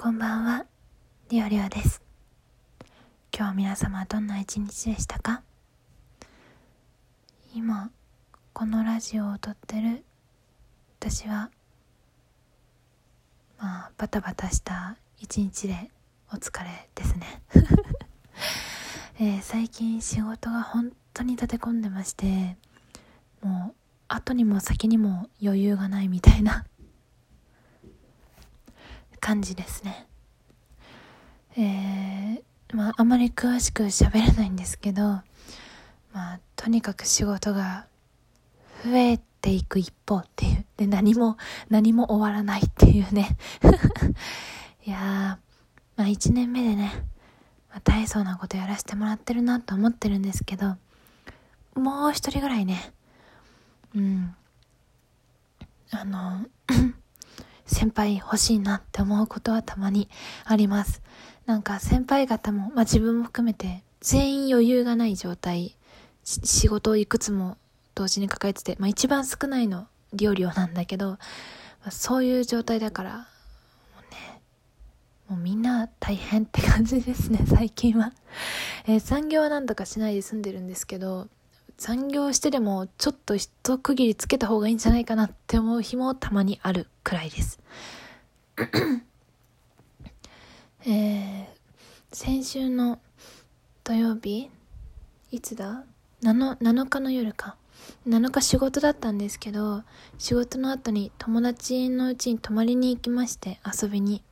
こんばんは、りょうりょうです。今日皆様はどんな一日でしたか？今、このラジオを撮ってる私は、まあ、バタバタした一日でお疲れですね。えー、最近仕事が本当に立て込んでまして、もう、後にも先にも余裕がないみたいな感じですね。えー、まあ、あまり詳しく喋れないんですけど、まあ、とにかく仕事が増えていく一方っていう。で、何も、何も終わらないっていうね。いや、まあ一年目でね、まあ、大層なことやらせてもらってるなと思ってるんですけど、もう一人ぐらいね、うん、あの、先輩欲しいなって思うことはたまにあります。なんか先輩方も、まあ自分も含めて全員余裕がない状態、仕事をいくつも同時に抱えてて、まあ一番少ないの料理をなんだけど、まあ、そういう状態だから、もうね、もうみんな大変って感じですね、最近は。えー、残業はなんとかしないで済んでるんですけど、残業してでもちょっと一区切りつけた方がいいんじゃないかなって思う日もたまにあるくらいです。えー、先週の土曜日いつだ？7, ?7 日の夜か。7日仕事だったんですけど、仕事の後に友達のうちに泊まりに行きまして、遊びに。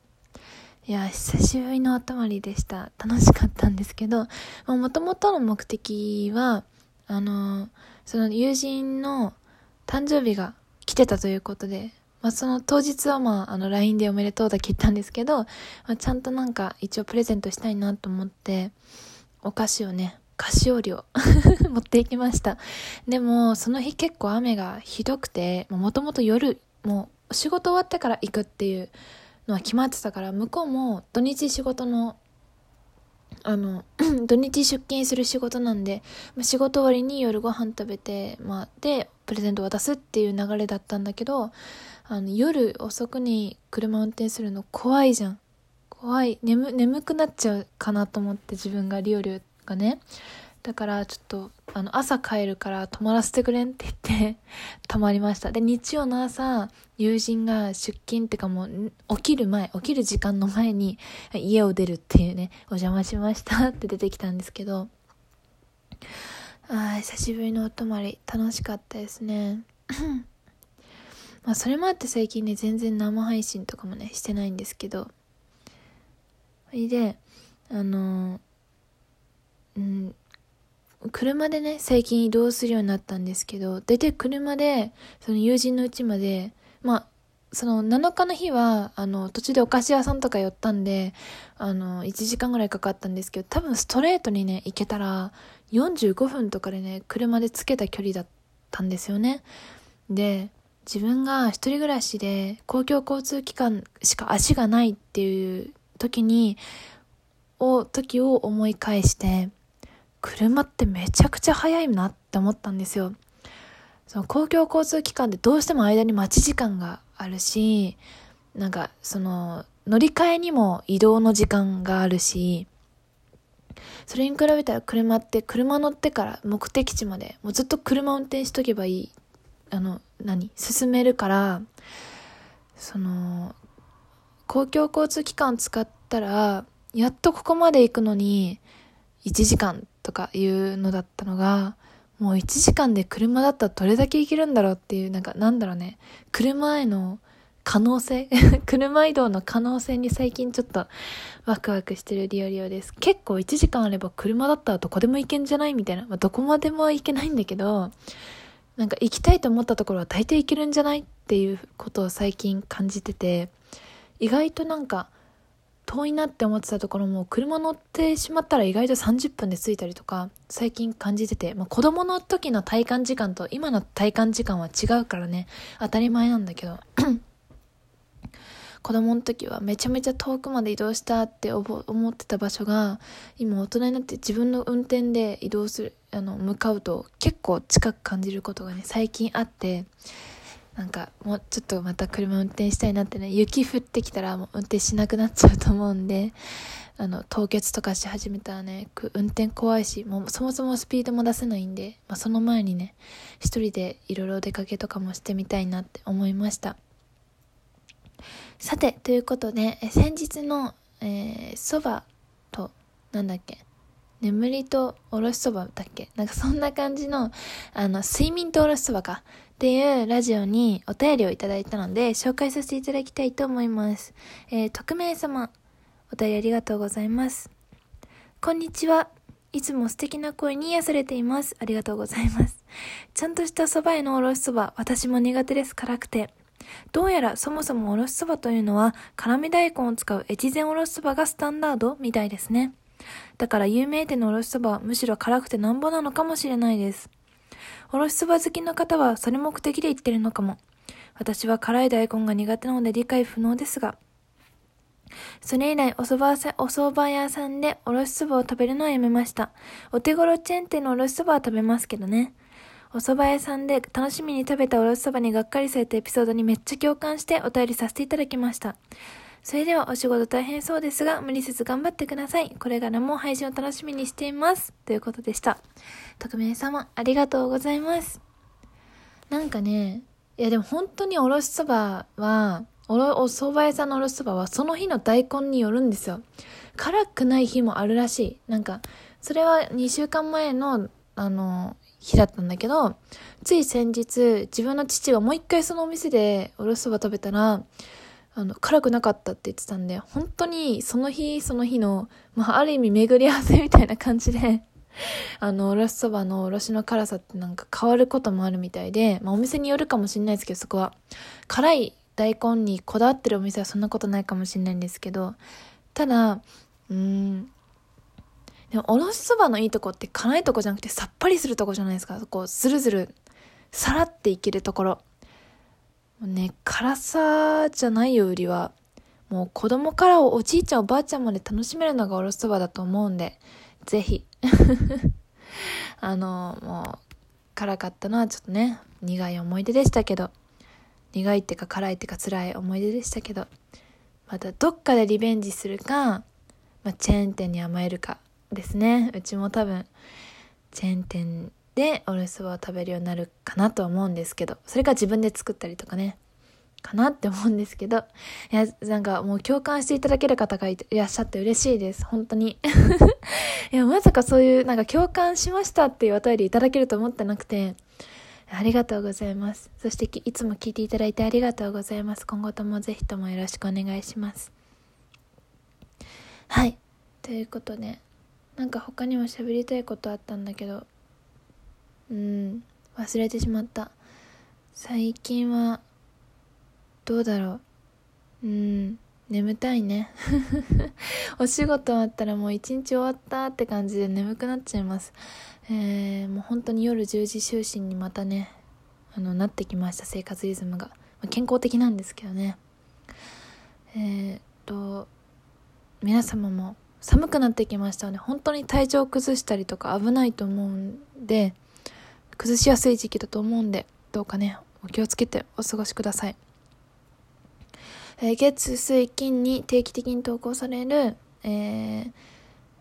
いや、久しぶりのお泊まりでした。楽しかったんですけど、もともとの目的は、あの、その友人の誕生日が来てたということで、まあ、その当日はまあ、あの、LINE でおめでとうだけ言ったんですけど、まあ、ちゃんとなんか一応プレゼントしたいなと思って、お菓子をね、菓子折りを 持っていきました。でも、その日結構雨がひどくて、もともと夜、もう仕事終わってから行くっていうのは決まってたから、向こうも土日仕事のあの、土日出勤する仕事なんで、まあ、仕事終わりに夜ご飯食べて、まあ、で、プレゼント渡すっていう流れだったんだけど、あの、夜遅くに車運転するの怖いじゃん。怖い。眠、眠くなっちゃうかなと思って自分がリオリオがね。だからちょっと、あの、朝帰るから泊まらせてくれんって言って 泊まりました。で、日曜の朝、友人が出勤ってかもう、起きる前、起きる時間の前に家を出るっていうね、お邪魔しましたって出てきたんですけど、あ久しぶりのお泊まり、楽しかったですね。まあ、それもあって最近ね、全然生配信とかもね、してないんですけど、それで、あのうん、車でね、最近移動するようになったんですけど、大体車で、その友人の家まで、まあ、その7日の日は、あの、途中でお菓子屋さんとか寄ったんで、あの、1時間ぐらいかかったんですけど、多分ストレートにね、行けたら、45分とかでね、車でつけた距離だったんですよね。で、自分が一人暮らしで公共交通機関しか足がないっていう時に、を、時を思い返して、車ってめちゃくちゃ速いなって思ったんですよ。その公共交通機関ってどうしても間に待ち時間があるし、なんかその乗り換えにも移動の時間があるし、それに比べたら車って車乗ってから目的地までもうずっと車運転しとけばいい、あの、何？進めるから、その、公共交通機関使ったら、やっとここまで行くのに、1時間とかいうのだったのが、もう1時間で車だったらどれだけ行けるんだろうっていう、なんかなんだろうね、車への可能性 車移動の可能性に最近ちょっとワクワクしてるリオリオです。結構1時間あれば車だったらどこでも行けんじゃないみたいな。まあ、どこまでも行けないんだけど、なんか行きたいと思ったところは大抵行けるんじゃないっていうことを最近感じてて、意外となんか遠いなって思ってたところも車乗ってしまったら意外と30分で着いたりとか最近感じてて、まあ、子供の時の体感時間と今の体感時間は違うからね当たり前なんだけど 子供の時はめちゃめちゃ遠くまで移動したって思ってた場所が今大人になって自分の運転で移動するあの向かうと結構近く感じることがね最近あってなんかもうちょっとまた車運転したいなってね、雪降ってきたらもう運転しなくなっちゃうと思うんで、あの、凍結とかし始めたらね、運転怖いし、もうそもそもスピードも出せないんで、まあ、その前にね、一人でいろいろ出かけとかもしてみたいなって思いました。さて、ということで、先日の、えー、そばと、なんだっけ、眠りとおろしそばだっけ？なんかそんな感じの、あの、睡眠とおろしそばか。っていうラジオにお便りをいただいたので、紹介させていただきたいと思います。えー、匿名様、お便りありがとうございます。こんにちは。いつも素敵な声に癒されています。ありがとうございます。ちゃんとした蕎麦へのおろしそば、私も苦手です。辛くて。どうやらそもそもおろしそばというのは、辛味大根を使う越前おろしそばがスタンダード？みたいですね。だから有名店のおろしそばはむしろ辛くてなんぼなのかもしれないです。おろしそば好きの方はそれ目的で言ってるのかも。私は辛い大根が苦手なので理解不能ですが。それ以来お蕎麦さ、お蕎麦屋さんでおろしそばを食べるのはやめました。お手頃チェーン店のおろしそばは食べますけどね。お蕎麦屋さんで楽しみに食べたおろしそばにがっかりされたエピソードにめっちゃ共感してお便りさせていただきました。それではお仕事大変そうですが、無理せず頑張ってください。これからも配信を楽しみにしています。ということでした。匿名様、ありがとうございます。なんかね、いやでも本当におろしそばは、おろ、お蕎麦屋さんのおろしそばはその日の大根によるんですよ。辛くない日もあるらしい。なんか、それは2週間前の、あの、日だったんだけど、つい先日、自分の父がもう一回そのお店でおろしそば食べたら、あの、辛くなかったって言ってたんで、本当にその日その日の、まあ、ある意味巡り合わせみたいな感じで あの、おろしそばのおろしの辛さってなんか変わることもあるみたいで、まあ、お店によるかもしれないですけど、そこは。辛い大根にこだわってるお店はそんなことないかもしれないんですけど、ただ、うーん、でも、おろしそばのいいとこって辛いとこじゃなくてさっぱりするとこじゃないですか。こう、スルスル、さらっていけるところ。ね、辛さじゃないよ、売りは。もう子供からおじいちゃんおばあちゃんまで楽しめるのがおろそばだと思うんで、ぜひ。あの、もう、辛かったのはちょっとね、苦い思い出でしたけど、苦いってか辛いってか辛い思い出でしたけど、またどっかでリベンジするか、まあ、チェーン店に甘えるかですね。うちも多分、チェーン店でおろしそばを食べるようになるかなと思うんですけど、それか自分で作ったりとかね、かなって思うんですけど、いや、なんかもう共感していただける方がいらっしゃって嬉しいです。本当に。いや、まさかそういうなんか共感しましたっていうお便りいただけると思ってなくて、ありがとうございます。そしていつも聞いていただいてありがとうございます。今後ともぜひともよろしくお願いします。はい。ということで、なんか他にも喋りたいことあったんだけど、うん。忘れてしまった。最近はどうだろう。うん。眠たいね。お仕事終わったらもう一日終わったって感じで眠くなっちゃいます。えー、もう本当に夜10時就寝にまたねあのなってきました生活リズムが、まあ、健康的なんですけどね。えー、っと皆様も寒くなってきましたので本当に体調崩したりとか危ないと思うんで崩しやすい時期だと思うんで、どうかね、お気をつけてお過ごしください。えー、月、水、金に定期的に投稿される、え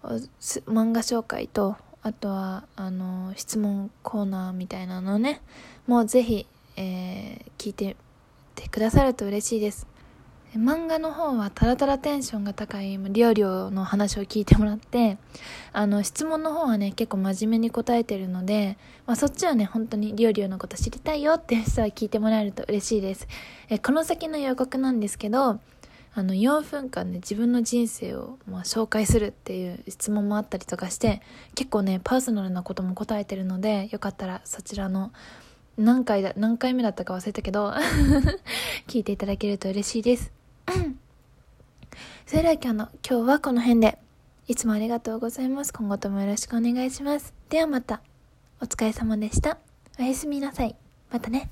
ー、漫画紹介と、あとは、あの、質問コーナーみたいなのね、もうぜひ、えー、聞いててくださると嬉しいです。漫画の方はタラタラテンションが高い料理の話を聞いてもらって、あの、質問の方はね、結構真面目に答えてるので、まあそっちはね、本当に料理のこと知りたいよって人は聞いてもらえると嬉しいです。え、この先の予告なんですけど、あの、4分間で自分の人生を、ま、紹介するっていう質問もあったりとかして、結構ね、パーソナルなことも答えてるので、よかったらそちらの、何回だ、何回目だったか忘れたけど 聞いていただけると嬉しいです。それでは今日の、今日はこの辺で。いつもありがとうございます。今後ともよろしくお願いします。ではまた。お疲れ様でした。おやすみなさい。またね。